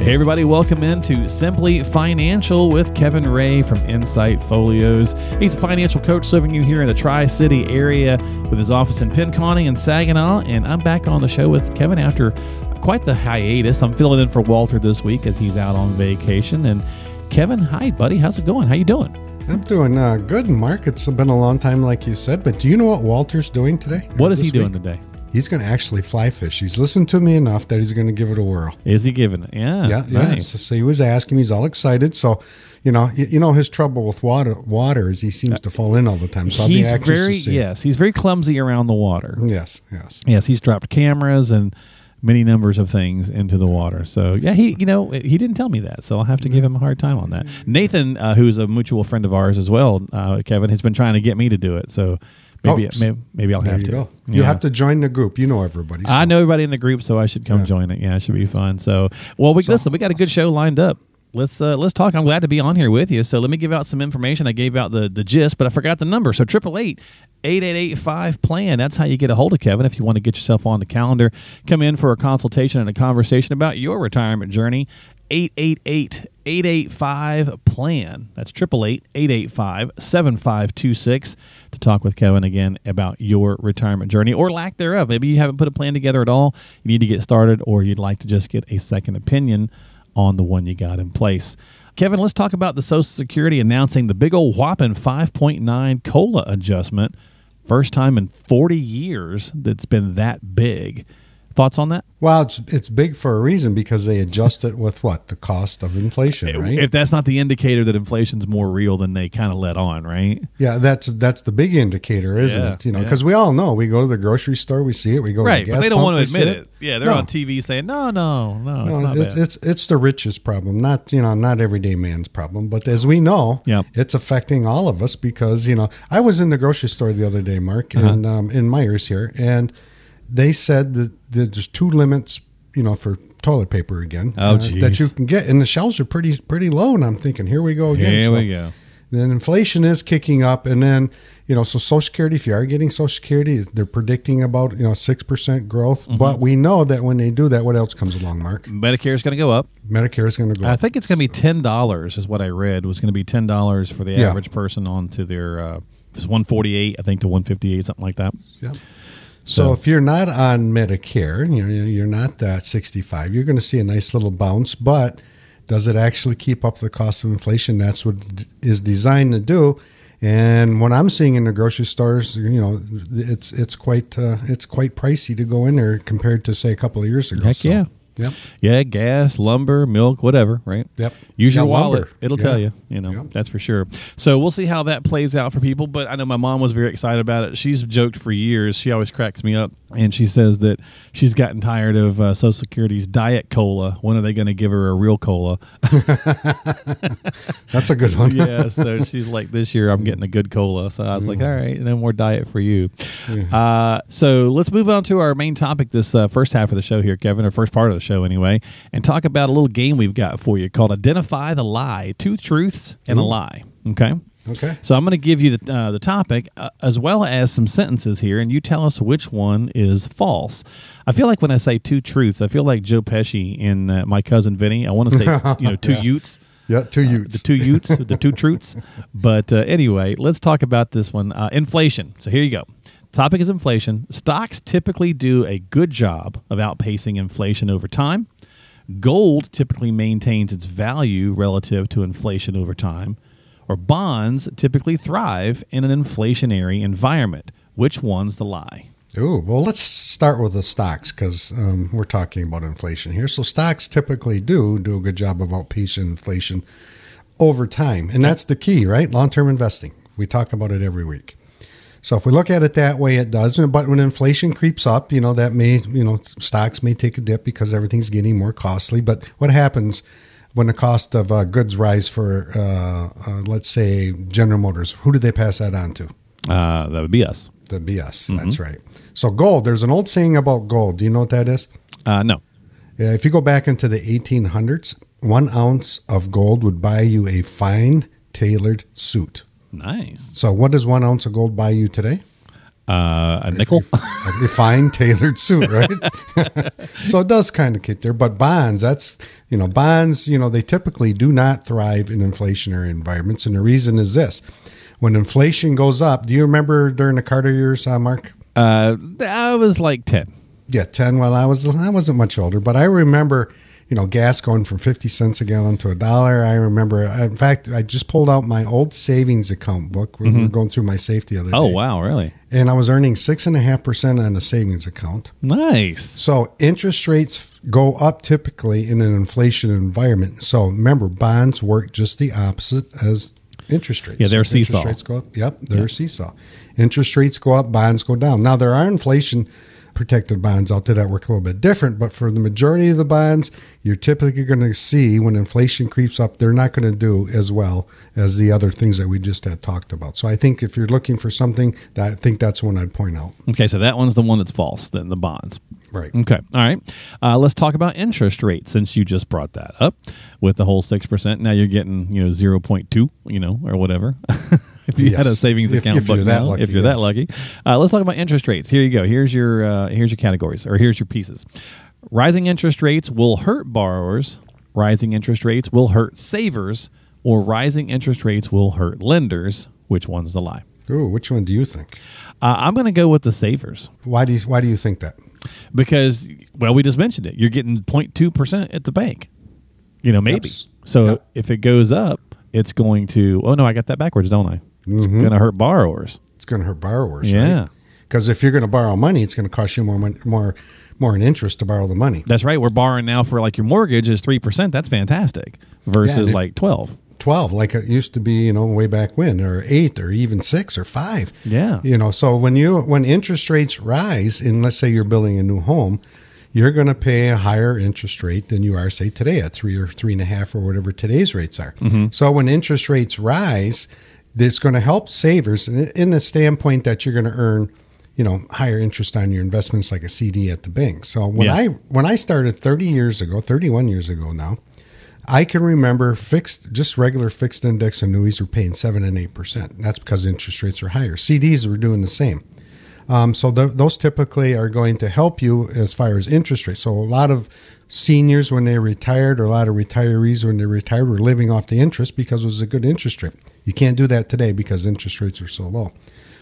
Hey, everybody, welcome into Simply Financial with Kevin Ray from Insight Folios. He's a financial coach serving you here in the Tri City area with his office in Pinconning and Saginaw. And I'm back on the show with Kevin after quite the hiatus. I'm filling in for Walter this week as he's out on vacation. And Kevin, hi, buddy. How's it going? How you doing? I'm doing uh, good, Mark. It's been a long time, like you said. But do you know what Walter's doing today? What is he doing week? today? He's going to actually fly fish. He's listened to me enough that he's going to give it a whirl. Is he giving it? Yeah. Yeah. Nice. Yeah. So he was asking. He's all excited. So, you know, you, you know his trouble with water. Water is he seems to fall in all the time. So he's I'll be very yes. He's very clumsy around the water. Yes. Yes. Yes. He's dropped cameras and many numbers of things into the water. So yeah, he you know he didn't tell me that, so I'll have to give him a hard time on that. Nathan, uh, who's a mutual friend of ours as well, uh, Kevin has been trying to get me to do it. So Maybe, oh, maybe, maybe I'll have you to. Go. Yeah. You have to join the group. You know everybody. So. I know everybody in the group, so I should come yeah. join it. Yeah, it should be fun. So, well, we so, listen. We got a good show lined up. Let's uh, let's talk. I'm glad to be on here with you. So let me give out some information. I gave out the the gist, but I forgot the number. So triple eight. 8885 plan. That's how you get a hold of Kevin if you want to get yourself on the calendar. Come in for a consultation and a conversation about your retirement journey. 888 885 plan. That's 888 885 7526 to talk with Kevin again about your retirement journey or lack thereof. Maybe you haven't put a plan together at all. You need to get started, or you'd like to just get a second opinion on the one you got in place. Kevin, let's talk about the Social Security announcing the big old whopping 5.9 COLA adjustment. First time in 40 years that's been that big. Thoughts on that? Well, it's it's big for a reason because they adjust it with what the cost of inflation, right? If that's not the indicator that inflation's more real than they kind of let on, right? Yeah, that's that's the big indicator, isn't yeah, it? You know, because yeah. we all know we go to the grocery store, we see it, we go right, to the gas but they don't pump, want to admit it. it. Yeah, they're no. on TV saying no, no, no, no it's, it's, it's it's the richest problem, not you know not everyday man's problem, but as we know, yep. it's affecting all of us because you know I was in the grocery store the other day, Mark, uh-huh. and um, in Meijer's here, and they said that there's two limits, you know, for toilet paper again. Oh, uh, that you can get, and the shelves are pretty pretty low. And I'm thinking, here we go again. Here so, we go. Then inflation is kicking up, and then you know, so Social Security, if you are getting Social Security, they're predicting about you know six percent growth. Mm-hmm. But we know that when they do that, what else comes along, Mark? Medicare is going to go up. Medicare is going to go. I up. think it's going to be ten dollars, is what I read. Was going to be ten dollars for the yeah. average person onto their uh, one forty eight, I think, to one fifty eight, something like that. Yeah. So, so, if you're not on Medicare, you know, you're not that 65, you're going to see a nice little bounce, but does it actually keep up the cost of inflation? That's what is designed to do. And what I'm seeing in the grocery stores, you know, it's it's quite uh, it's quite pricey to go in there compared to say a couple of years ago. Heck so. yeah. Yep. Yeah, gas, lumber, milk, whatever, right? Yep. Use your yeah, wallet. Lumber. It'll yeah. tell you, you know, yep. that's for sure. So we'll see how that plays out for people. But I know my mom was very excited about it. She's joked for years. She always cracks me up. And she says that she's gotten tired of uh, Social Security's diet cola. When are they going to give her a real cola? that's a good one. yeah. So she's like, this year I'm getting a good cola. So I was like, all right, no more diet for you. Uh, so let's move on to our main topic this uh, first half of the show here, Kevin, or first part of the show anyway and talk about a little game we've got for you called Identify the Lie Two Truths and Ooh. a Lie. Okay. Okay. So I'm going to give you the, uh, the topic uh, as well as some sentences here, and you tell us which one is false. I feel like when I say two truths, I feel like Joe Pesci in uh, My Cousin Vinny. I want to say, you know, two yeah. Utes. Yeah, two uh, Utes. the two Utes, the two truths. But uh, anyway, let's talk about this one uh, inflation. So here you go. Topic is inflation. Stocks typically do a good job of outpacing inflation over time. Gold typically maintains its value relative to inflation over time, or bonds typically thrive in an inflationary environment. Which one's the lie? Ooh, well, let's start with the stocks because um, we're talking about inflation here. So, stocks typically do do a good job of outpacing inflation over time. And that's the key, right? Long term investing. We talk about it every week. So if we look at it that way, it does. But when inflation creeps up, you know, that may, you know, stocks may take a dip because everything's getting more costly. But what happens when the cost of uh, goods rise for, uh, uh, let's say, General Motors? Who do they pass that on to? Uh, that would be us. That'd be us. Mm-hmm. That's right. So gold, there's an old saying about gold. Do you know what that is? Uh, no. Yeah, if you go back into the 1800s, one ounce of gold would buy you a fine tailored suit. Nice. So, what does one ounce of gold buy you today? Uh, a nickel. a fine tailored suit, right? so it does kind of keep there. But bonds, that's, you know, bonds, you know, they typically do not thrive in inflationary environments. And the reason is this when inflation goes up, do you remember during the Carter years, uh, Mark? Uh, I was like 10. Yeah, 10. Well, I was, I wasn't much older, but I remember you know, gas going from 50 cents a gallon to a dollar. I remember, in fact, I just pulled out my old savings account book. We mm-hmm. were going through my safety the other oh, day. Oh, wow, really? And I was earning 6.5% on a savings account. Nice. So interest rates go up typically in an inflation environment. So remember, bonds work just the opposite as interest rates. Yeah, they're seesaw. Interest rates go up. Yep, they're yep. seesaw. Interest rates go up, bonds go down. Now, there are inflation – protected bonds out there that work a little bit different. But for the majority of the bonds, you're typically going to see when inflation creeps up, they're not going to do as well as the other things that we just had talked about. So I think if you're looking for something, that I think that's one I'd point out. Okay, so that one's the one that's false, then the bonds. Right. Okay. All right. Uh, let's talk about interest rates since you just brought that up with the whole 6%. Now you're getting, you know, 0.2, you know, or whatever. if you yes. had a savings account if, if book now, lucky, if you're yes. that lucky. Uh, let's talk about interest rates. Here you go. Here's your uh, here's your categories or here's your pieces. Rising interest rates will hurt borrowers. Rising interest rates will hurt savers, or rising interest rates will hurt lenders. Which one's the lie? Ooh, which one do you think? Uh, I'm going to go with the savers. Why do you Why do you think that? Because well, we just mentioned it. You're getting 0.2 percent at the bank. You know, maybe. Yep. So yep. if it goes up, it's going to. Oh no, I got that backwards, don't I? It's mm-hmm. going to hurt borrowers. It's going to hurt borrowers. Yeah. Because right? if you're going to borrow money, it's going to cost you more more more in interest to borrow the money. That's right. We're borrowing now for like your mortgage is three percent. That's fantastic. Versus yeah, like twelve. 12 like it used to be you know way back when or 8 or even 6 or 5 yeah you know so when you when interest rates rise and let's say you're building a new home you're going to pay a higher interest rate than you are say today at three or three and a half or whatever today's rates are mm-hmm. so when interest rates rise that's going to help savers in the standpoint that you're going to earn you know higher interest on your investments like a CD at the bank. So when yeah. I when I started 30 years ago, 31 years ago now, I can remember fixed just regular fixed index annuities were paying 7 and 8%. That's because interest rates are higher. CDs were doing the same. Um, so those typically are going to help you as far as interest rates. So a lot of seniors when they retired or a lot of retirees when they retired were living off the interest because it was a good interest rate. You can't do that today because interest rates are so low.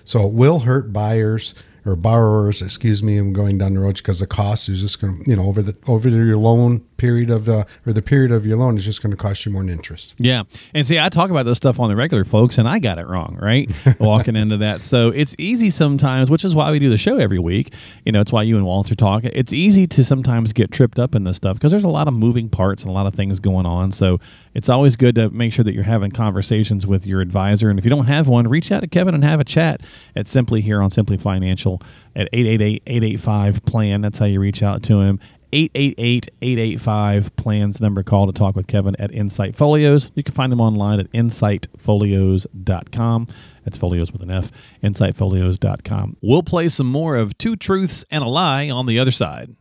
So it will hurt buyers or borrowers, excuse me, I'm going down the road because the cost is just going to, you know, over the over your loan period of the or the period of your loan is just going to cost you more in interest. Yeah, and see, I talk about this stuff on the regular, folks, and I got it wrong, right? Walking into that, so it's easy sometimes, which is why we do the show every week. You know, it's why you and Walter talk. It's easy to sometimes get tripped up in this stuff because there's a lot of moving parts and a lot of things going on. So it's always good to make sure that you're having conversations with your advisor, and if you don't have one, reach out to Kevin and have a chat at Simply here on Simply Financial at 888-885 plan. That's how you reach out to him. 888-885 plans number call to talk with Kevin at Insight Folios. You can find them online at insightfolios.com. That's folios with an F, insightfolios.com. We'll play some more of Two Truths and a Lie on the other side.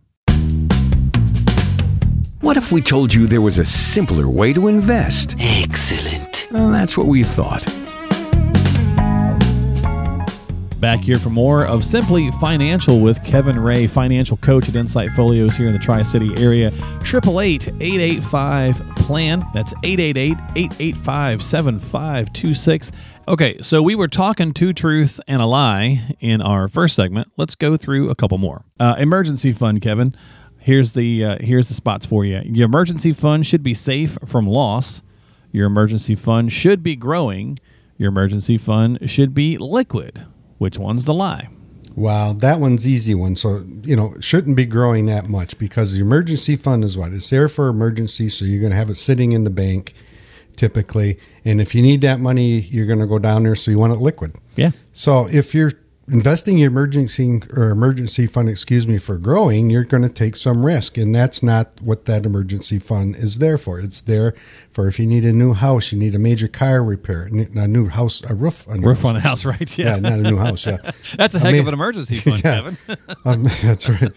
What if we told you there was a simpler way to invest? Excellent. Well, that's what we thought. Back here for more of Simply Financial with Kevin Ray, financial coach at Insight Folios here in the Tri City area. 888 885 PLAN. That's 888 885 7526. Okay, so we were talking two truths and a lie in our first segment. Let's go through a couple more. Uh, emergency fund, Kevin. Here's the uh, here's the spots for you. Your emergency fund should be safe from loss. Your emergency fund should be growing. Your emergency fund should be liquid. Which one's the lie? Wow, that one's easy one. So, you know, shouldn't be growing that much because the emergency fund is what? It's there for emergency, so you're going to have it sitting in the bank typically. And if you need that money, you're going to go down there, so you want it liquid. Yeah. So, if you're investing your emergency or emergency fund, excuse me, for growing, you're going to take some risk, and that's not what that emergency fund is there for. It's there for if you need a new house, you need a major car repair, a new house, a roof, on roof on a house, right? Yeah. yeah, not a new house. Yeah, that's a heck I mean, of an emergency fund, yeah, Kevin. um, that's right.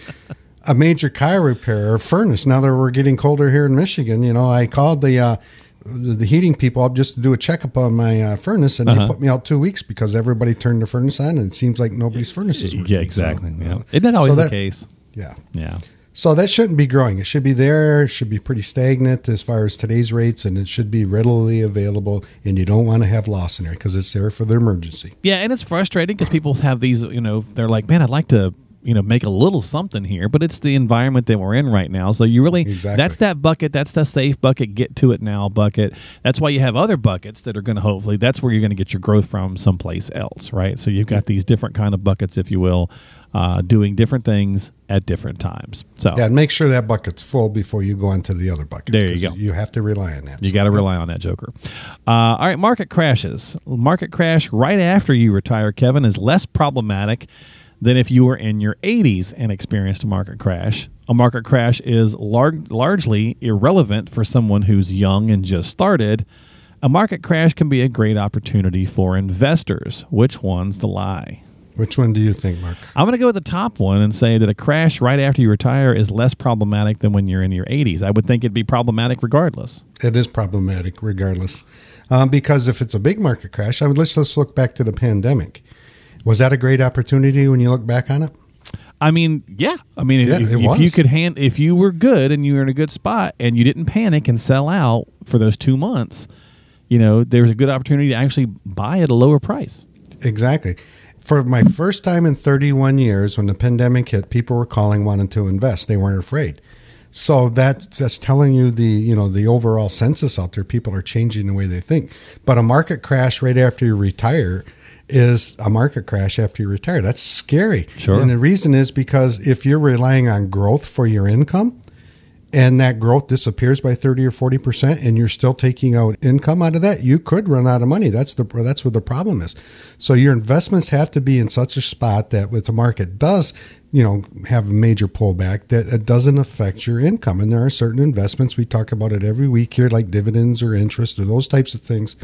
A major car repair or furnace. Now that we're getting colder here in Michigan, you know, I called the uh, the heating people up just to do a checkup on my uh, furnace, and uh-huh. they put me out two weeks because everybody turned the furnace on, and it seems like nobody's furnace is working. Yeah, exactly. So, yeah. Uh, Isn't that always so that, the case? Yeah. Yeah. So that shouldn't be growing. It should be there. It should be pretty stagnant as far as today's rates, and it should be readily available. And you don't want to have loss in there because it's there for the emergency. Yeah, and it's frustrating because people have these. You know, they're like, "Man, I'd like to you know make a little something here but it's the environment that we're in right now. So you really exactly. that's that bucket that's the safe bucket get to it now bucket. That's why you have other buckets that are going to hopefully that's where you're going to get your growth from someplace else right? So you've got these different kind of buckets if you will uh, doing different things at different times. So yeah and make sure that bucket's full before you go into the other bucket there you go. you have to rely on that. You so, got to rely on that joker. Uh, all right market crashes. Market crash right after you retire kevin is less problematic than if you were in your 80s and experienced a market crash. A market crash is lar- largely irrelevant for someone who's young and just started. A market crash can be a great opportunity for investors. Which one's the lie? Which one do you think, Mark? I'm going to go with the top one and say that a crash right after you retire is less problematic than when you're in your 80s. I would think it'd be problematic regardless. It is problematic regardless. Um, because if it's a big market crash, I would let's just look back to the pandemic. Was that a great opportunity when you look back on it? I mean, yeah. I mean, yeah, if, if you could hand, if you were good and you were in a good spot and you didn't panic and sell out for those two months, you know, there was a good opportunity to actually buy at a lower price. Exactly. For my first time in 31 years, when the pandemic hit, people were calling wanting to invest. They weren't afraid. So that that's telling you the you know the overall census out there. People are changing the way they think. But a market crash right after you retire is a market crash after you retire. That's scary. Sure. And the reason is because if you're relying on growth for your income and that growth disappears by 30 or 40% and you're still taking out income out of that, you could run out of money. That's the that's what the problem is. So your investments have to be in such a spot that if the market does, you know, have a major pullback that it doesn't affect your income. And there are certain investments we talk about it every week here like dividends or interest or those types of things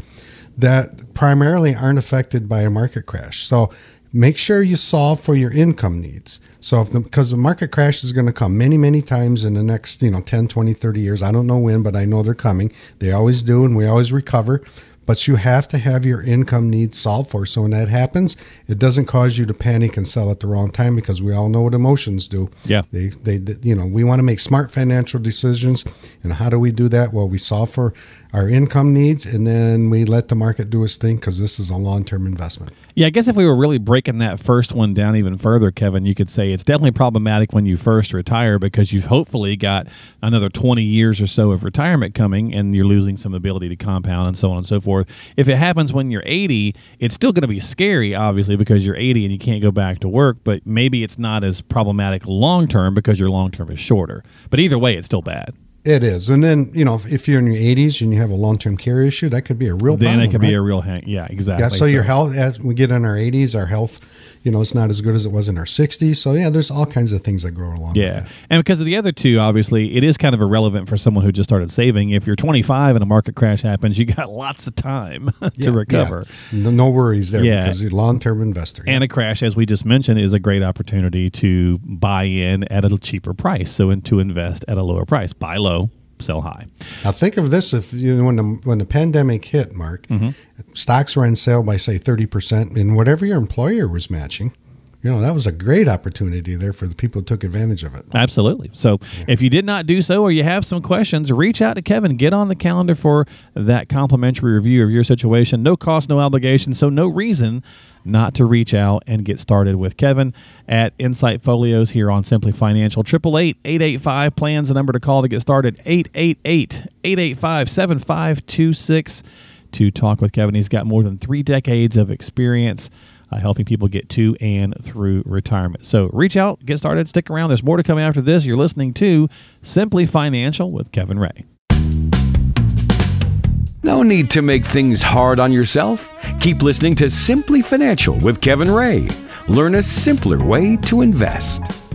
that primarily aren't affected by a market crash. So make sure you solve for your income needs. So if the, because the market crash is going to come many, many times in the next, you know, 10, 20, 30 years. I don't know when, but I know they're coming. They always do, and we always recover. But you have to have your income needs solved for. So when that happens, it doesn't cause you to panic and sell at the wrong time because we all know what emotions do. Yeah. They, they, you know, we want to make smart financial decisions. And how do we do that? Well, we solve for our income needs, and then we let the market do its thing because this is a long term investment. Yeah, I guess if we were really breaking that first one down even further, Kevin, you could say it's definitely problematic when you first retire because you've hopefully got another 20 years or so of retirement coming and you're losing some ability to compound and so on and so forth. If it happens when you're 80, it's still going to be scary, obviously, because you're 80 and you can't go back to work, but maybe it's not as problematic long term because your long term is shorter. But either way, it's still bad. It is, and then you know if you're in your 80s and you have a long-term care issue, that could be a real. Then problem, it could right? be a real hang. Yeah, exactly. Yeah. So, so, your health, as we get in our 80s, our health you know, it's not as good as it was in our 60s. So, yeah, there's all kinds of things that grow along yeah. And because of the other two, obviously, it is kind of irrelevant for someone who just started saving. If you're 25 and a market crash happens, you got lots of time to yeah, recover. Yeah. No worries there yeah. because you're a long term investor. And a crash, as we just mentioned, is a great opportunity to buy in at a cheaper price. So, and to invest at a lower price. Buy low, sell high. Now think of this: if you know, when the when the pandemic hit, Mark, mm-hmm. stocks were on sale by say thirty percent, and whatever your employer was matching. You know, that was a great opportunity there for the people who took advantage of it. Absolutely. So, yeah. if you did not do so or you have some questions, reach out to Kevin. Get on the calendar for that complimentary review of your situation. No cost, no obligation. So, no reason not to reach out and get started with Kevin at Insight Folios here on Simply Financial. 888 885 plans the number to call to get started. 888 885 7526 to talk with Kevin. He's got more than three decades of experience. Uh, helping people get to and through retirement. So reach out, get started, stick around. There's more to come after this. You're listening to Simply Financial with Kevin Ray. No need to make things hard on yourself. Keep listening to Simply Financial with Kevin Ray. Learn a simpler way to invest.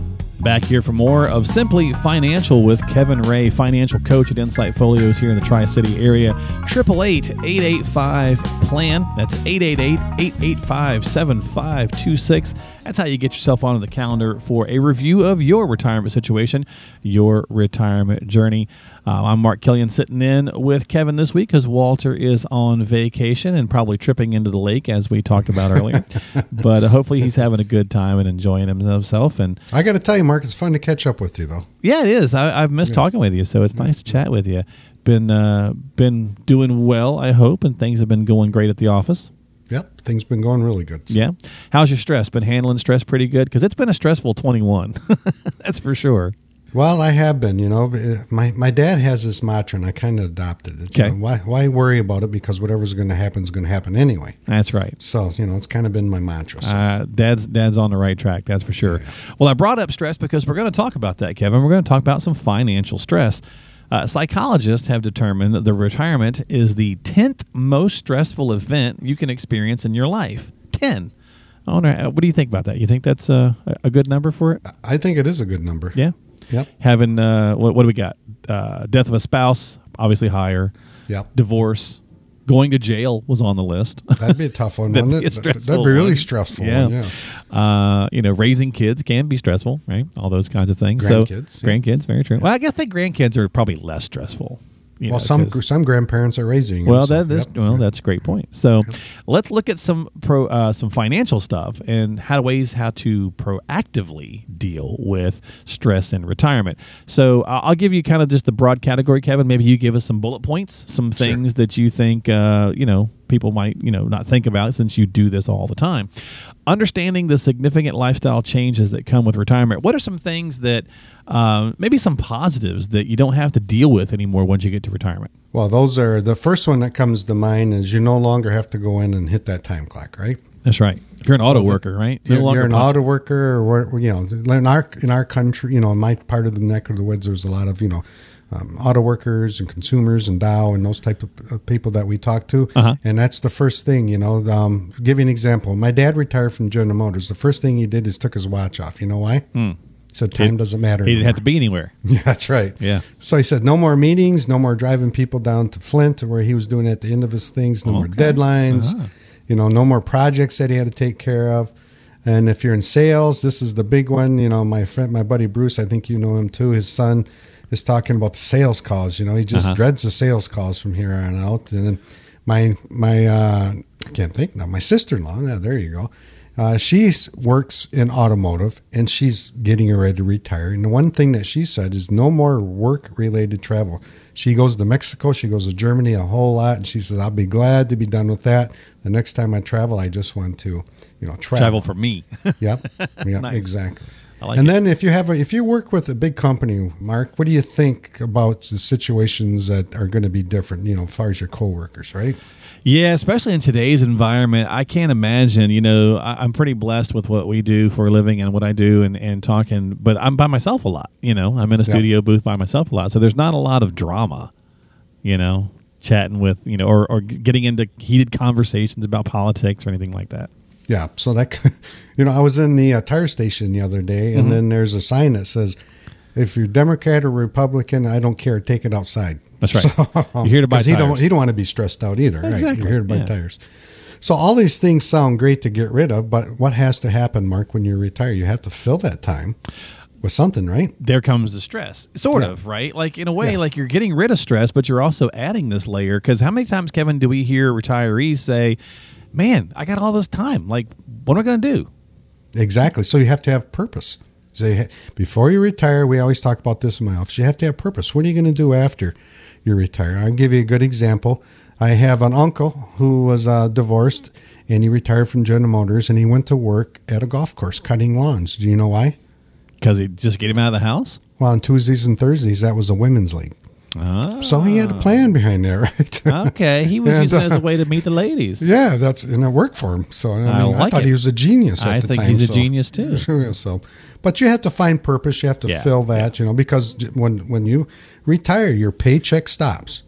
Back here for more of Simply Financial with Kevin Ray, financial coach at Insight Folios here in the Tri City area. 888 885 PLAN. That's 888 885 7526. That's how you get yourself onto the calendar for a review of your retirement situation, your retirement journey. Uh, I'm Mark Killian sitting in with Kevin this week because Walter is on vacation and probably tripping into the lake as we talked about earlier. but uh, hopefully he's having a good time and enjoying himself. And I got to tell you, Mark, it's fun to catch up with you, though. Yeah, it is. I, have missed yeah. talking with you, so it's nice to chat with you. Been uh, been doing well, I hope, and things have been going great at the office. Yep, things been going really good. So. Yeah. How's your stress? Been handling stress pretty good because it's been a stressful 21. That's for sure. Well, I have been. You know, my my dad has this mantra, and I kind of adopted it. Okay. You know, why why worry about it? Because whatever's going to happen is going to happen anyway. That's right. So you know, it's kind of been my mantra. So. Uh, dad's dad's on the right track. That's for sure. Yeah. Well, I brought up stress because we're going to talk about that, Kevin. We're going to talk about some financial stress. Uh, psychologists have determined the retirement is the tenth most stressful event you can experience in your life. Ten. I wonder, uh, what do you think about that? You think that's a, a good number for it? I think it is a good number. Yeah. Yep. Having uh, what, what do we got? Uh, death of a spouse, obviously higher. Yep. Divorce. Going to jail was on the list. That'd be a tough one. That'd, be That'd be really one. stressful. Yeah. One, yes. Uh, you know, raising kids can be stressful, right? All those kinds of things. Grandkids. So, yeah. grandkids, very true. Well, I guess the grandkids are probably less stressful. You well, know, some some grandparents are raising. Well, that yep. well, that's a great point. So, yep. let's look at some pro uh, some financial stuff and how to ways how to proactively deal with stress in retirement. So, uh, I'll give you kind of just the broad category, Kevin. Maybe you give us some bullet points, some things sure. that you think uh, you know people might you know not think about since you do this all the time. Understanding the significant lifestyle changes that come with retirement what are some things that uh, maybe some positives that you don't have to deal with anymore once you get to retirement? Well those are the first one that comes to mind is you no longer have to go in and hit that time clock right? That's right. You're an so auto worker right? No you're, you're an auto worker or you know in our in our country you know in my part of the neck of the woods there's a lot of you know um, auto workers and consumers and Dow and those type of people that we talk to. Uh-huh. And that's the first thing, you know. Um, give you an example. My dad retired from General Motors. The first thing he did is took his watch off. You know why? Mm. He said time doesn't matter. He anymore. didn't have to be anywhere. Yeah, that's right. Yeah. So he said no more meetings, no more driving people down to Flint where he was doing at the end of his things, no okay. more deadlines, uh-huh. you know, no more projects that he had to take care of. And if you're in sales, this is the big one. You know, my friend, my buddy Bruce, I think you know him too. His son is talking about the sales calls. You know, he just uh-huh. dreads the sales calls from here on out. And then my my uh, I can't think now. My sister in law. Yeah, there you go. Uh, she works in automotive and she's getting ready to retire. And the one thing that she said is no more work related travel. She goes to Mexico, she goes to Germany a whole lot, and she says, I'll be glad to be done with that. The next time I travel, I just want to, you know, travel. Travel for me. yep. Yep. nice. Exactly. Like and it. then if you have a, if you work with a big company, Mark, what do you think about the situations that are going to be different? You know, as far as your coworkers, right? Yeah, especially in today's environment, I can't imagine. You know, I, am pretty blessed with what we do for a living and what I do and, and talking, but I'm by myself a lot. You know, I'm in a studio booth by myself a lot, so there's not a lot of drama. You know, chatting with you know, or, or getting into heated conversations about politics or anything like that. Yeah. So that, you know, I was in the uh, tire station the other day, and mm-hmm. then there's a sign that says, "If you're Democrat or Republican, I don't care. Take it outside." That's right. So, you're here to buy tires. He don't. He don't want to be stressed out either. Exactly. Right? You're here to buy yeah. tires. So all these things sound great to get rid of, but what has to happen, Mark, when you retire? You have to fill that time with something, right? There comes the stress, sort yeah. of, right? Like in a way, yeah. like you're getting rid of stress, but you're also adding this layer. Because how many times, Kevin, do we hear retirees say? Man, I got all this time. Like, what am I going to do? Exactly. So you have to have purpose. So you ha- before you retire, we always talk about this in my office. You have to have purpose. What are you going to do after you retire? I'll give you a good example. I have an uncle who was uh, divorced and he retired from General Motors and he went to work at a golf course cutting lawns. Do you know why? Because he just get him out of the house? Well, on Tuesdays and Thursdays, that was a women's league. Oh. So he had a plan behind there, right? okay, he was and, using it as a uh, way to meet the ladies. Yeah, that's and it worked for him. So I, mean, I, like I thought it. he was a genius. I think time, he's so. a genius too. so, but you have to find purpose. You have to yeah. fill that, yeah. you know, because when when you retire, your paycheck stops,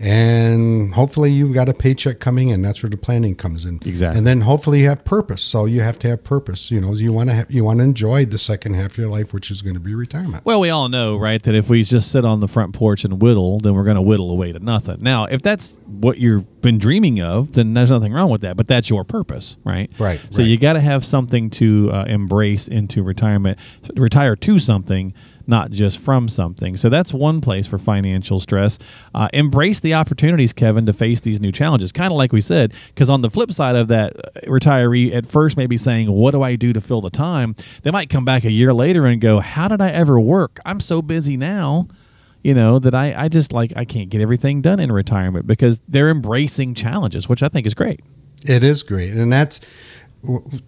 and hopefully you've got a paycheck coming in. That's where the planning comes in. Exactly. And then hopefully you have purpose. So you have to have purpose. You know, you want to have, you want to enjoy the second half of your life, which is going to be retirement. Well, we all know, right, that if we just sit on the front porch and whittle, then we're going to whittle away to nothing. Now, if that's what you've been dreaming of, then there's nothing wrong with that. But that's your purpose, right? Right. So right. you got to have something to uh, embrace into retirement, retire to something not just from something. So that's one place for financial stress. Uh, embrace the opportunities, Kevin, to face these new challenges. Kind of like we said, because on the flip side of that, uh, retiree at first may be saying, What do I do to fill the time? They might come back a year later and go, How did I ever work? I'm so busy now you know that I, I just like i can't get everything done in retirement because they're embracing challenges which i think is great it is great and that's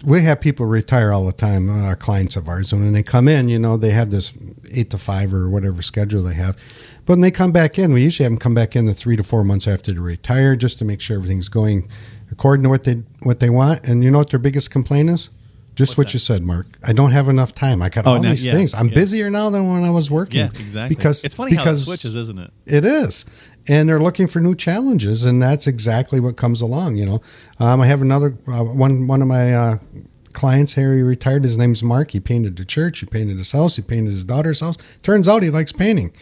we have people retire all the time, uh, our clients of ours. And when they come in, you know, they have this eight to five or whatever schedule they have. But when they come back in, we usually have them come back in the three to four months after they retire just to make sure everything's going according to what they what they want. And you know what their biggest complaint is? Just What's what that? you said, Mark. I don't have enough time. I got oh, all no, these yeah, things. I'm yeah. busier now than when I was working. Yeah, exactly. Because it's funny because how it switches, isn't it? It is, and they're looking for new challenges, and that's exactly what comes along. You know, um, I have another uh, one. One of my uh, clients here, he retired. His name's Mark. He painted the church. He painted his house. He painted his daughter's house. Turns out he likes painting,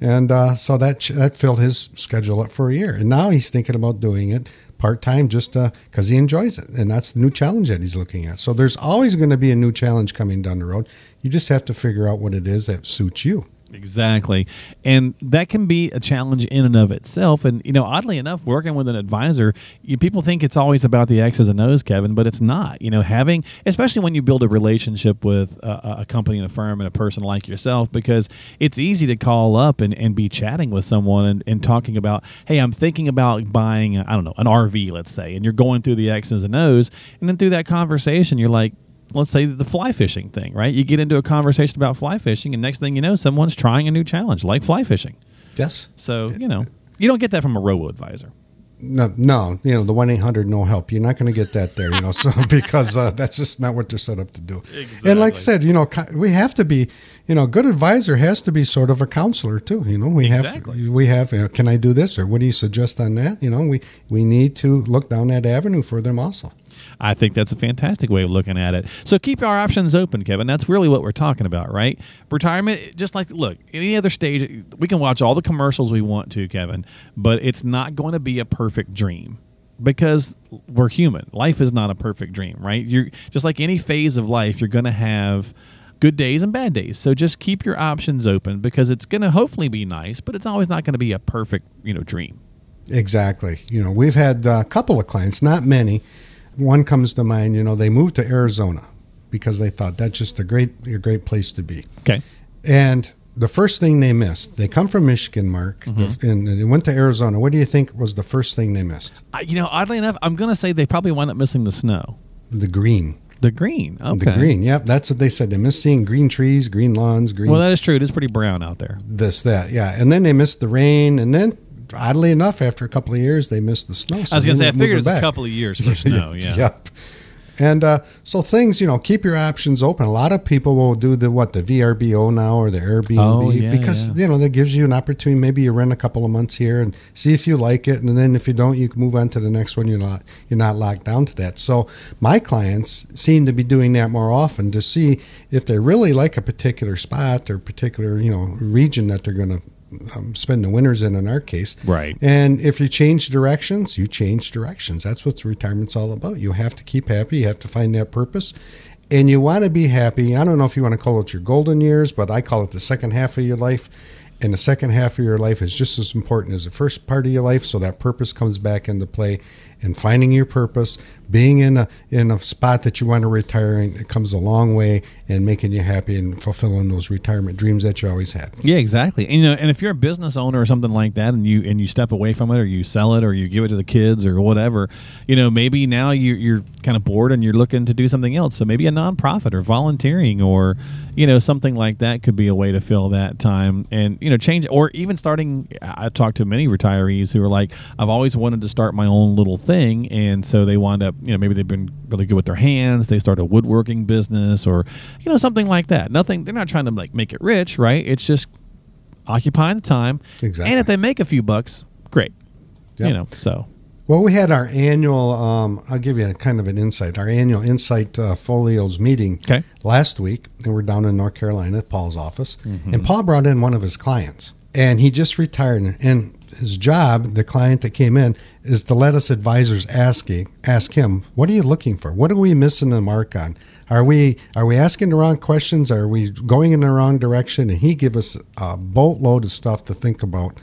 and uh, so that that filled his schedule up for a year. And now he's thinking about doing it part time just because uh, he enjoys it. And that's the new challenge that he's looking at. So there's always going to be a new challenge coming down the road. You just have to figure out what it is that suits you. Exactly. And that can be a challenge in and of itself. And, you know, oddly enough, working with an advisor, you, people think it's always about the X's and O's, Kevin, but it's not. You know, having, especially when you build a relationship with a, a company and a firm and a person like yourself, because it's easy to call up and, and be chatting with someone and, and talking about, hey, I'm thinking about buying, I don't know, an RV, let's say, and you're going through the X's and O's. And then through that conversation, you're like, let's say the fly fishing thing, right? You get into a conversation about fly fishing, and next thing you know, someone's trying a new challenge like fly fishing. Yes. So you know, you don't get that from a robo advisor. No, no, you know the one eight hundred no help. You're not going to get that there, you know, so because uh, that's just not what they're set up to do. Exactly. And like I said, you know, we have to be, you know, a good advisor has to be sort of a counselor too. You know, we exactly. have we have. You know, can I do this or what do you suggest on that? You know, we we need to look down that avenue for them also. I think that's a fantastic way of looking at it. So keep our options open, Kevin. That's really what we're talking about, right? Retirement, just like, look, any other stage, we can watch all the commercials we want to, Kevin, but it's not going to be a perfect dream because we're human. Life is not a perfect dream, right? You're just like any phase of life, you're going to have good days and bad days. So just keep your options open because it's going to hopefully be nice, but it's always not going to be a perfect, you know, dream. Exactly. You know, we've had a couple of clients, not many, one comes to mind. You know, they moved to Arizona because they thought that's just a great a great place to be. Okay. And the first thing they missed, they come from Michigan, Mark, mm-hmm. and they went to Arizona. What do you think was the first thing they missed? Uh, you know, oddly enough, I'm going to say they probably wound up missing the snow. The green. The green. Okay. The green. Yep. That's what they said. They missed seeing green trees, green lawns, green. Well, that is true. It is pretty brown out there. This, that. Yeah. And then they missed the rain. And then oddly enough, after a couple of years, they missed the snow. So I was going to say, I figured it's a couple of years for snow. Yeah. yep. And uh, so things, you know, keep your options open. A lot of people will do the what the VRBO now or the Airbnb oh, yeah, because yeah. you know that gives you an opportunity. Maybe you rent a couple of months here and see if you like it, and then if you don't, you can move on to the next one. You're not you're not locked down to that. So my clients seem to be doing that more often to see if they really like a particular spot or particular you know region that they're going to um, spend the winters in in our case. Right. And if you change directions, you change directions. That's what retirement's all about. You have to keep happy. You have to find that purpose. And you want to be happy. I don't know if you want to call it your golden years, but I call it the second half of your life. And the second half of your life is just as important as the first part of your life. So that purpose comes back into play and finding your purpose, being in a in a spot that you want to retire in, it comes a long way and making you happy and fulfilling those retirement dreams that you always had. Yeah, exactly. And, you know, and if you're a business owner or something like that, and you and you step away from it, or you sell it, or you give it to the kids, or whatever, you know, maybe now you, you're kind of bored and you're looking to do something else. So maybe a nonprofit or volunteering or you know something like that could be a way to fill that time and you know change or even starting. I talked to many retirees who are like, I've always wanted to start my own little thing, and so they wind up, you know, maybe they've been really good with their hands. They start a woodworking business, or you know, something like that. Nothing. They're not trying to like make it rich, right? It's just occupying the time. Exactly. And if they make a few bucks, great. Yep. You know, so well, we had our annual. Um, I'll give you a kind of an insight. Our annual Insight uh, Folios meeting okay. last week, and we're down in North Carolina at Paul's office, mm-hmm. and Paul brought in one of his clients, and he just retired, and his job, the client that came in, is to let us advisors asking ask him, "What are you looking for? What are we missing the mark on? Are we are we asking the wrong questions? Are we going in the wrong direction?" And he gave us a boatload of stuff to think about.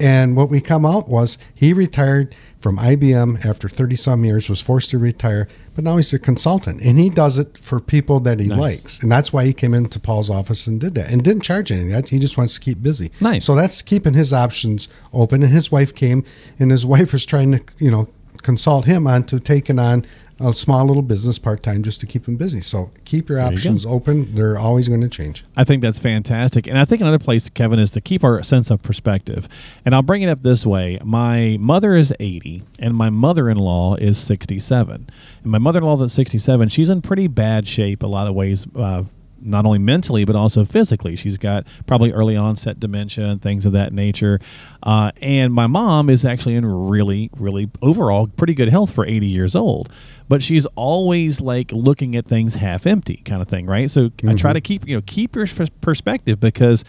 And what we come out was he retired from IBM after 30 some years, was forced to retire, but now he's a consultant and he does it for people that he nice. likes. And that's why he came into Paul's office and did that and didn't charge anything. He just wants to keep busy. Nice. So that's keeping his options open. And his wife came and his wife was trying to, you know, consult him on to taking on a small little business part time just to keep them busy. So keep your options you open. They're always going to change. I think that's fantastic. And I think another place, Kevin, is to keep our sense of perspective. And I'll bring it up this way My mother is 80, and my mother in law is 67. And my mother in law that's 67, she's in pretty bad shape a lot of ways. Uh, not only mentally but also physically. She's got probably early onset dementia and things of that nature. Uh, and my mom is actually in really, really overall pretty good health for 80 years old but she's always like looking at things half empty kind of thing, right? So mm-hmm. I try mm-hmm. to keep you know keep your perspective because.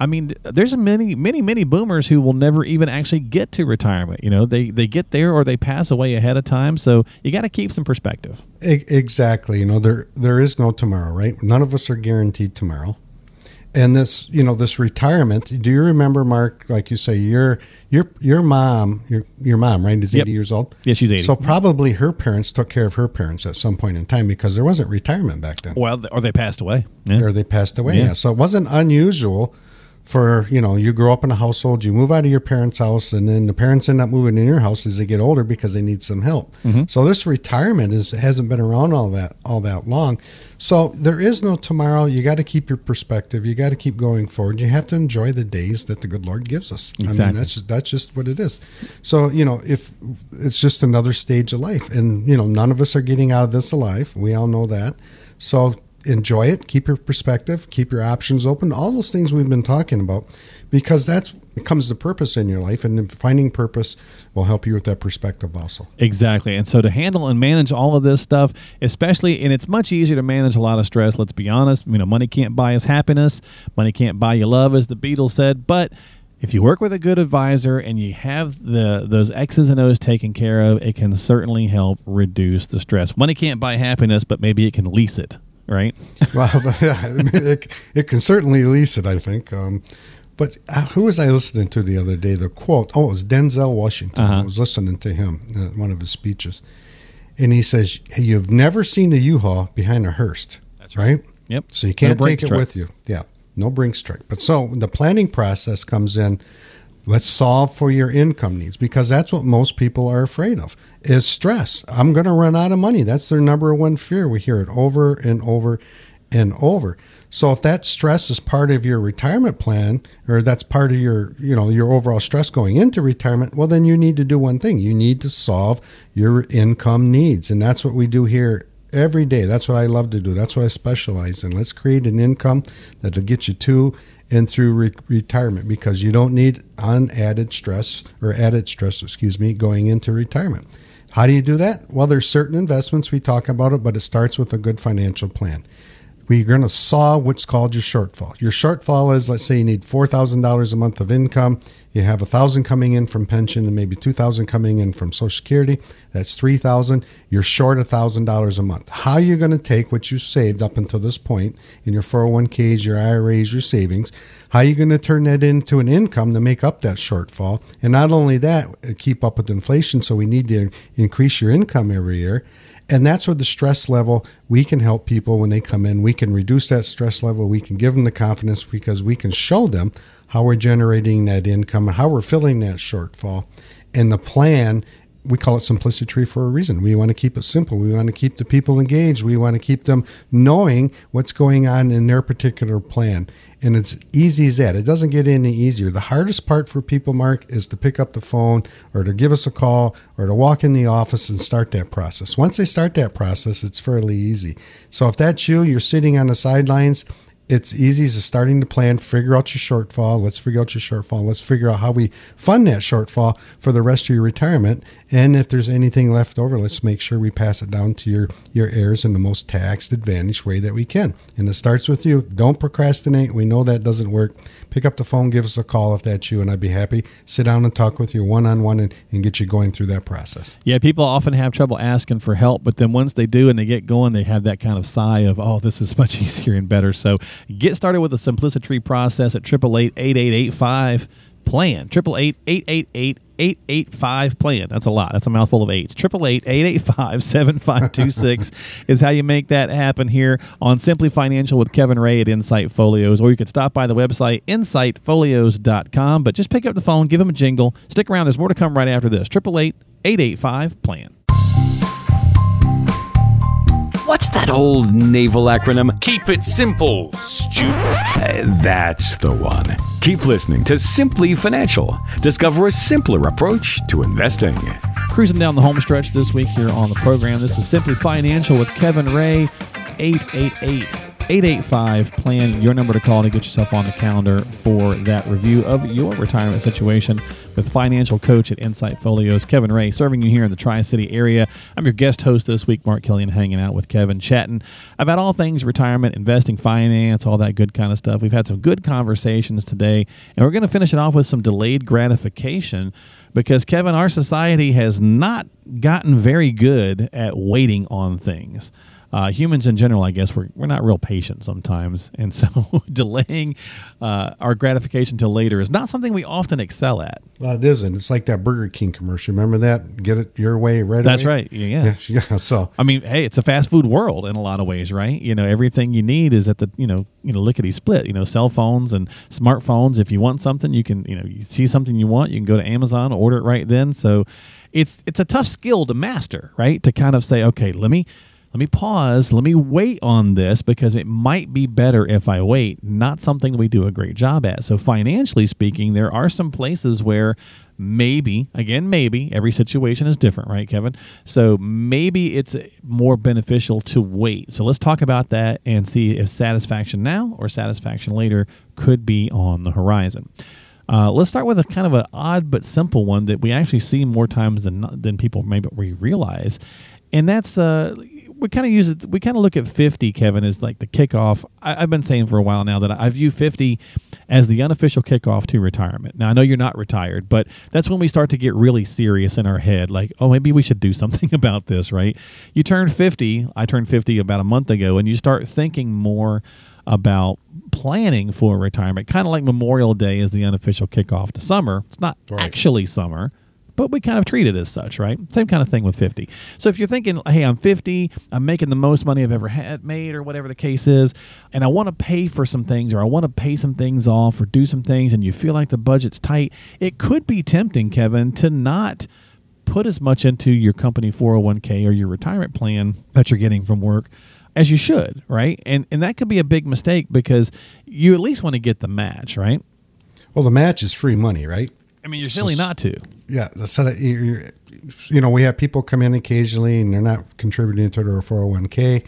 I mean, there's many, many, many boomers who will never even actually get to retirement. You know, they they get there or they pass away ahead of time. So you got to keep some perspective. Exactly. You know, there there is no tomorrow, right? None of us are guaranteed tomorrow and this you know this retirement do you remember mark like you say your your your mom your your mom right is yep. 80 years old yeah she's 80 so probably her parents took care of her parents at some point in time because there wasn't retirement back then well or they passed away yeah. or they passed away yeah. yeah so it wasn't unusual for you know you grow up in a household you move out of your parents house and then the parents end up moving in your house as they get older because they need some help. Mm-hmm. so this retirement is hasn't been around all that all that long. So there is no tomorrow. You got to keep your perspective. You got to keep going forward. You have to enjoy the days that the good lord gives us. Exactly. i mean that's just that's just what it is. So you know if it's just another stage of life and you know none of us are getting out of this alive. We all know that. So enjoy it, keep your perspective, keep your options open, all those things we've been talking about, because that's comes the purpose in your life, and finding purpose will help you with that perspective also. Exactly, and so to handle and manage all of this stuff, especially, and it's much easier to manage a lot of stress. Let's be honest, you know, money can't buy us happiness, money can't buy you love, as the Beatles said, but if you work with a good advisor and you have the those X's and O's taken care of, it can certainly help reduce the stress. Money can't buy happiness, but maybe it can lease it right? well, yeah, it, it can certainly lease it, I think. Um, but uh, who was I listening to the other day? The quote, oh, it was Denzel Washington. Uh-huh. I was listening to him, uh, one of his speeches. And he says, hey, You've never seen a U Haul behind a hearse. That's right. right? Yep. So you can't no take it with you. Yeah. No Brinks truck. But so the planning process comes in Let's solve for your income needs because that's what most people are afraid of is stress. I'm going to run out of money. That's their number one fear. We hear it over and over and over. So if that stress is part of your retirement plan or that's part of your, you know, your overall stress going into retirement, well then you need to do one thing. You need to solve your income needs. And that's what we do here every day. That's what I love to do. That's what I specialize in. Let's create an income that'll get you to and through re- retirement because you don't need unadded stress or added stress, excuse me, going into retirement. How do you do that? Well, there's certain investments we talk about it, but it starts with a good financial plan we're going to saw what's called your shortfall. Your shortfall is, let's say you need $4,000 a month of income. You have a thousand coming in from pension and maybe 2000 coming in from social security. That's 3000 You're short a $1,000 a month. How are you going to take what you saved up until this point in your 401ks, your IRAs, your savings? How are you going to turn that into an income to make up that shortfall? And not only that, uh, keep up with inflation. So we need to increase your income every year. And that's where the stress level, we can help people when they come in. We can reduce that stress level. We can give them the confidence because we can show them how we're generating that income how we're filling that shortfall. And the plan we call it simplicity tree for a reason. We want to keep it simple. We want to keep the people engaged. We want to keep them knowing what's going on in their particular plan. And it's easy as that. It doesn't get any easier. The hardest part for people, Mark, is to pick up the phone or to give us a call or to walk in the office and start that process. Once they start that process, it's fairly easy. So if that's you, you're sitting on the sidelines it's easy as starting to plan, figure out your shortfall. Let's figure out your shortfall. Let's figure out how we fund that shortfall for the rest of your retirement. And if there's anything left over, let's make sure we pass it down to your, your heirs in the most tax advantage way that we can. And it starts with you. Don't procrastinate. We know that doesn't work. Pick up the phone, give us a call if that's you, and I'd be happy. Sit down and talk with you one on one and get you going through that process. Yeah, people often have trouble asking for help, but then once they do and they get going, they have that kind of sigh of, oh, this is much easier and better. So get started with the Simplicity process at 888 8885 888 888 plan. triple eight eight eight eight eight eight five plan. That's a lot. That's a mouthful of eights. 888 885 7526 is how you make that happen here on Simply Financial with Kevin Ray at Insight Folios. Or you could stop by the website insightfolios.com. But just pick up the phone, give them a jingle. Stick around. There's more to come right after this. 888 885 plan. What's that old naval acronym? Keep it simple, stupid. Uh, that's the one. Keep listening to Simply Financial. Discover a simpler approach to investing. Cruising down the home stretch this week here on the program. This is Simply Financial with Kevin Ray, 888 885 plan your number to call to get yourself on the calendar for that review of your retirement situation with financial coach at Insight Folios, Kevin Ray, serving you here in the Tri City area. I'm your guest host this week, Mark Killian, hanging out with Kevin, chatting about all things retirement, investing, finance, all that good kind of stuff. We've had some good conversations today, and we're going to finish it off with some delayed gratification because, Kevin, our society has not gotten very good at waiting on things uh, humans in general, I guess, we're, we're not real patient sometimes. And so delaying uh, our gratification till later is not something we often excel at. Well, it isn't. It's like that Burger King commercial. Remember that? Get it your way right That's away? right. Yeah. yeah. Yeah. So, I mean, hey, it's a fast food world in a lot of ways, right? You know, everything you need is at the, you know, you know, lickety split, you know, cell phones and smartphones. If you want something, you can, you know, you see something you want, you can go to Amazon, order it right then. So it's, it's a tough skill to master, right? To kind of say, okay, let me, let me pause, let me wait on this because it might be better if I wait, not something we do a great job at. So, financially speaking, there are some places where maybe, again, maybe, every situation is different, right, Kevin? So, maybe it's more beneficial to wait. So, let's talk about that and see if satisfaction now or satisfaction later could be on the horizon. Uh, let's start with a kind of an odd but simple one that we actually see more times than than people maybe we realize, and that's uh, we kind of use it. We kind of look at 50, Kevin, as like the kickoff. I, have been saying for a while now that I view 50 as the unofficial kickoff to retirement. Now, I know you're not retired, but that's when we start to get really serious in our head like, oh, maybe we should do something about this, right? You turn 50. I turned 50 about a month ago, and you start thinking more about planning for retirement, kind of like Memorial Day is the unofficial kickoff to summer. It's not right. actually summer but we kind of treat it as such, right? Same kind of thing with 50. So if you're thinking, hey, I'm 50, I'm making the most money I've ever had made, or whatever the case is, and I want to pay for some things, or I want to pay some things off, or do some things, and you feel like the budget's tight, it could be tempting, Kevin, to not put as much into your company 401k or your retirement plan that you're getting from work as you should, right? And and that could be a big mistake because you at least want to get the match, right? Well, the match is free money, right? I mean, you're silly so, not to. Yeah, so you know, we have people come in occasionally and they're not contributing to their 401k.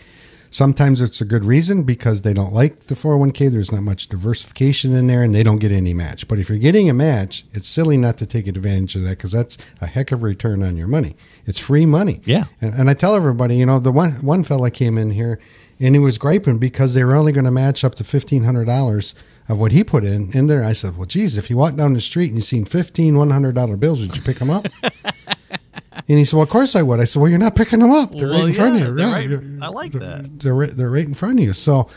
Sometimes it's a good reason because they don't like the 401k. There's not much diversification in there and they don't get any match. But if you're getting a match, it's silly not to take advantage of that because that's a heck of a return on your money. It's free money. Yeah. And, and I tell everybody, you know, the one, one fella came in here and he was griping because they were only going to match up to $1,500 of what he put in in there. I said, "Well, geez, if you walk down the street and you seen fifteen one hundred dollar bills, would you pick them up?" and he said, "Well, of course I would." I said, "Well, you're not picking them up. They're well, right in yeah, front of you. Yeah, right. I like that. They're right, they're right in front of you. So."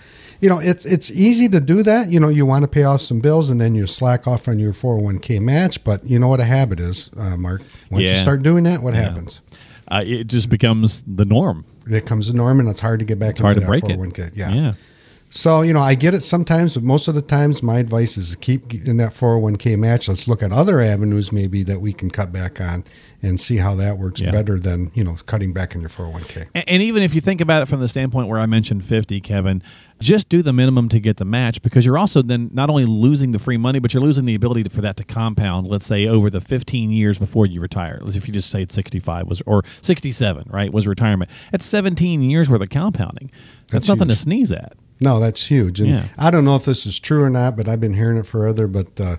You know, it's it's easy to do that. You know, you want to pay off some bills and then you slack off on your 401k match. But you know what a habit is, uh, Mark. Once yeah. you start doing that, what happens? Uh, it just becomes the norm. It becomes the norm, and it's hard to get back it's into hard to break 401k. It. Yeah. yeah. So, you know, I get it sometimes, but most of the times my advice is to keep in that 401k match. Let's look at other avenues maybe that we can cut back on and see how that works yeah. better than, you know, cutting back in your 401k. And, and, even if you think about it from the standpoint where I mentioned 50, Kevin, just do the minimum to get the match because you're also then not only losing the free money, but you're losing the ability to, for that to compound, let's say over the 15 years before you retire. If you just say 65 was, or 67, right, was retirement. That's 17 years worth of compounding. That's, That's nothing to sneeze at. No, that's huge. And Yeah. I don't know if this is true or not, but I've been hearing it for other. But uh,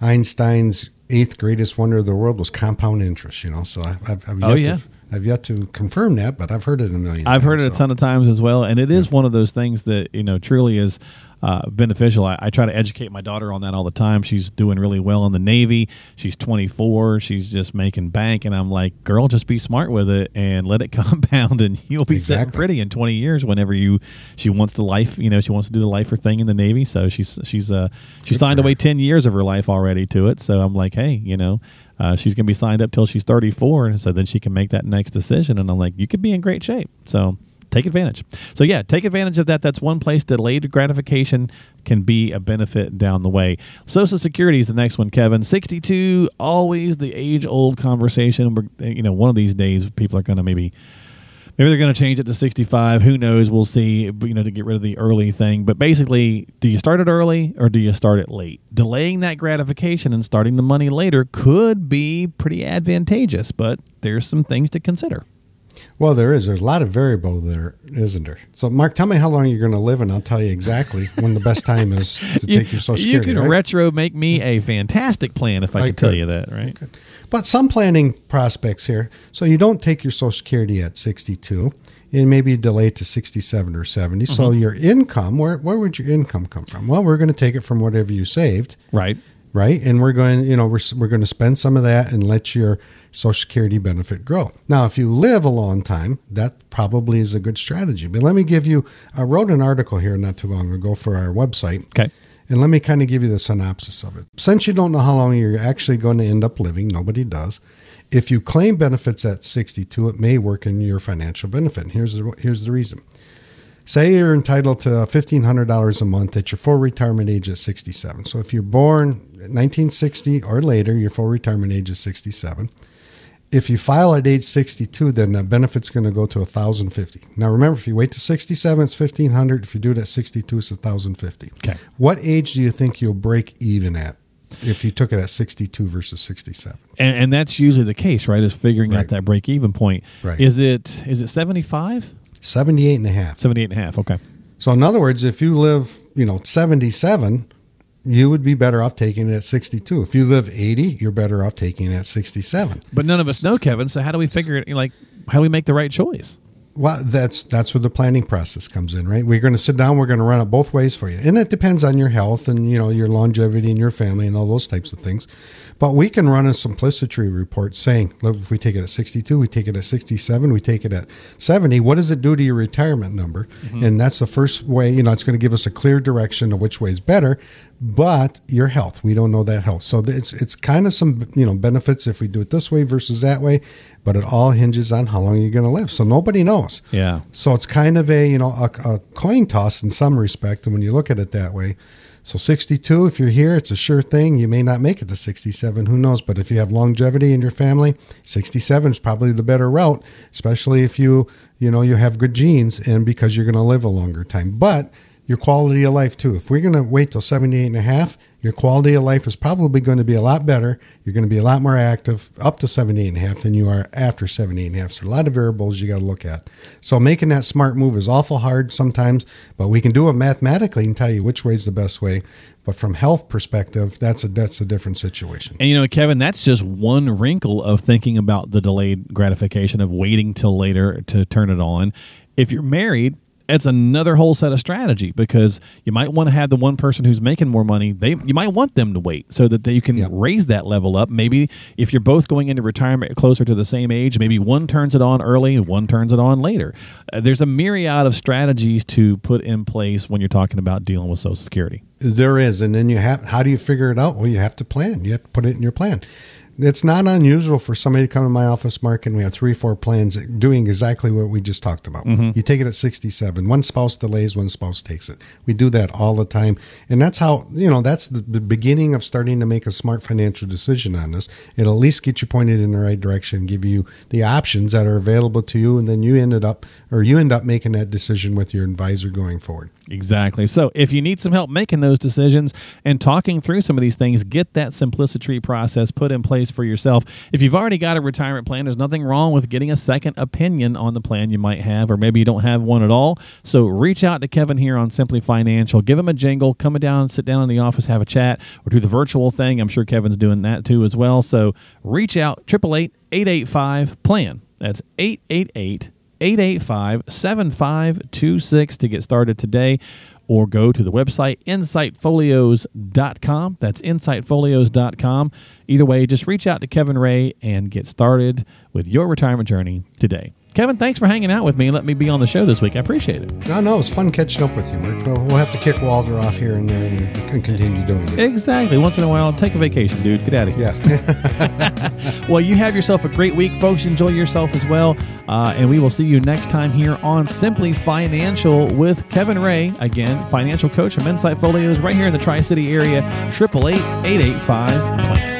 Einstein's eighth greatest wonder of the world was compound interest. You know, so I, I've, I've yet Oh, yeah. to, I've yet to confirm that, but I've heard it a million. I've heard it times, a ton of times as well, and it is one of those things that you know truly is uh, beneficial. I, I try to educate my daughter on that all the time. She's doing really well in the Navy. She's 24. She's just making bank, and I'm like, girl, just be smart with it and let it compound, and you'll be sitting Exactly. pretty in 20 years. Whenever you she wants the life, you know, she wants to do the lifer thing in the Navy. So she's she's uh she signed away 10 years of her life already to it. So I'm like, hey, you know. Uh, she's going to be signed up till she's 34, and so then she can make that next decision. And I'm like, you could be in great shape. So take advantage. So yeah, take advantage of that. That's one place delayed gratification can be a benefit down the way. Social Security is the next one, Kevin. 62, always the age-old conversation. We're, you know, one of these days people are going to maybe maybe they're going to change it to 65 who knows we'll see you know to get rid of the early thing but basically do you start it early or do you start it late delaying that gratification and starting the money later could be pretty advantageous but there's some things to consider Well, there is. There's a lot of variable there, isn't there? So, Mark, tell me how long you're going to live, and I'll tell you exactly when the best time is to take your Social Security. you can right? retro make me a fantastic plan if I, I could tell you that, right? But some planning prospects here. So you don't take your Social Security at 62 and maybe delay it to 67 or 70. Mm-hmm. So your income, where, where would your income come from? Well, we're going to take it from whatever you saved, Right. Right? And we're going, you know, we're, we're going to spend some of that and let your Social Security benefit grow. Now, if you live a long time, that probably is a good strategy. But let me give you, I wrote an article here not too long ago for our website. Okay. And let me kind of give you the synopsis of it. Since you don't know how long you're actually going to end up living, nobody does. If you claim benefits at 62, it may work in your financial benefit. And here's the, here's the reason. Say you're entitled to $1,500 a month at your full retirement age at 67. So if you're born 1960 or later, your full retirement age is 67. If you file at age 62, then the benefit's going to go to 1050 Now remember, if you wait to 67, it's 1500 If you do it at 62, it's 1050 Okay. What age do you think you'll break even at if you took it at 62 versus 67? And, and that's usually the case, right? Is figuring out that break even point. Right. Is it is it 75? 78 and a half. 78 and a half. Okay. So in other words, if you live, you know, 77, you would be better off taking it at 62. If you live 80, you're better off taking it at 67. But none of us know, Kevin. So how do we figure it? Like, how do we make the right choice? Well, that's that's where the planning process comes in, right? We're going to sit down. We're going to run it both ways for you, and it depends on your health and you know your longevity and your family and all those types of things. But we can run a simplicity report saying, look, if we take it at 62, we take it at 67, we take it at 70. What does it do to your retirement number? Mm-hmm. And that's the first way. You know, it's going to give us a clear direction of which way is better. But your health, we don't know that health, so it's it's kind of some you know benefits if we do it this way versus that way. But it all hinges on how long you're going to live. So nobody knows. Yeah. So it's kind of a you know a, a coin toss in some respect, and when you look at it that way. So 62, if you're here, it's a sure thing. You may not make it to 67. Who knows? But if you have longevity in your family, 67 is probably the better route, especially if you you know you have good genes and because you're going to live a longer time. But your quality of life too. If we're going to wait till 78 and a half, your quality of life is probably going to be a lot better. You're going to be a lot more active up to 78 and a half than you are after 78 and a half. So a lot of variables you got to look at. So making that smart move is awful hard sometimes, but we can do it mathematically and tell you which way is the best way. But from health perspective, that's a that's a different situation. And you know, Kevin, that's just one wrinkle of thinking about the delayed gratification of waiting till later to turn it on. If you're married, it's another whole set of strategy because you might want to have the one person who's making more money. They you might want them to wait so that they, you can Yep. raise that level up. Maybe if you're both going into retirement closer to the same age, maybe one turns it on early and one turns it on later. Uh, there's a myriad of strategies to put in place when you're talking about dealing with Social Security. There is, and then you have. How do you figure it out? Well, you have to plan. You have to put it in your plan. It's not unusual for somebody to come to my office, Mark, and we have three, four plans doing exactly what we just talked about. Mm-hmm. You take it at 67. One spouse delays, one spouse takes it. We do that all the time. And that's how, you know, that's the, the beginning of starting to make a smart financial decision on this. It'll at least get you pointed in the right direction, give you the options that are available to you, and then you ended up, or you end up making that decision with your advisor going forward. Exactly. So if you need some help making those decisions and talking through some of these things, get that simplicity process put in place for yourself. If you've already got a retirement plan, there's nothing wrong with getting a second opinion on the plan you might have, or maybe you don't have one at all. So reach out to Kevin here on Simply Financial. Give him a jingle, come down, sit down in the office, have a chat, or do the virtual thing. I'm sure Kevin's doing that too as well. So reach out, 888 885 PLAN. That's 888 885 7526 to get started today or go to the website insightfolios.com. That's insightfolios.com. Either way, just reach out to Kevin Ray and get started with your retirement journey today. Kevin, thanks for hanging out with me and let me be on the show this week. I appreciate it. No, no, it was fun catching up with you. We'll, we'll have to kick Walter off here and there and continue doing it. Exactly. Once in a while, take a vacation, dude. Get out of here. Yeah. well, you have yourself a great week, folks. Enjoy yourself as well. Uh, and we will see you next time here on Simply Financial with Kevin Ray. Again, financial coach from Insight Folios right here in the Tri City area. 888 885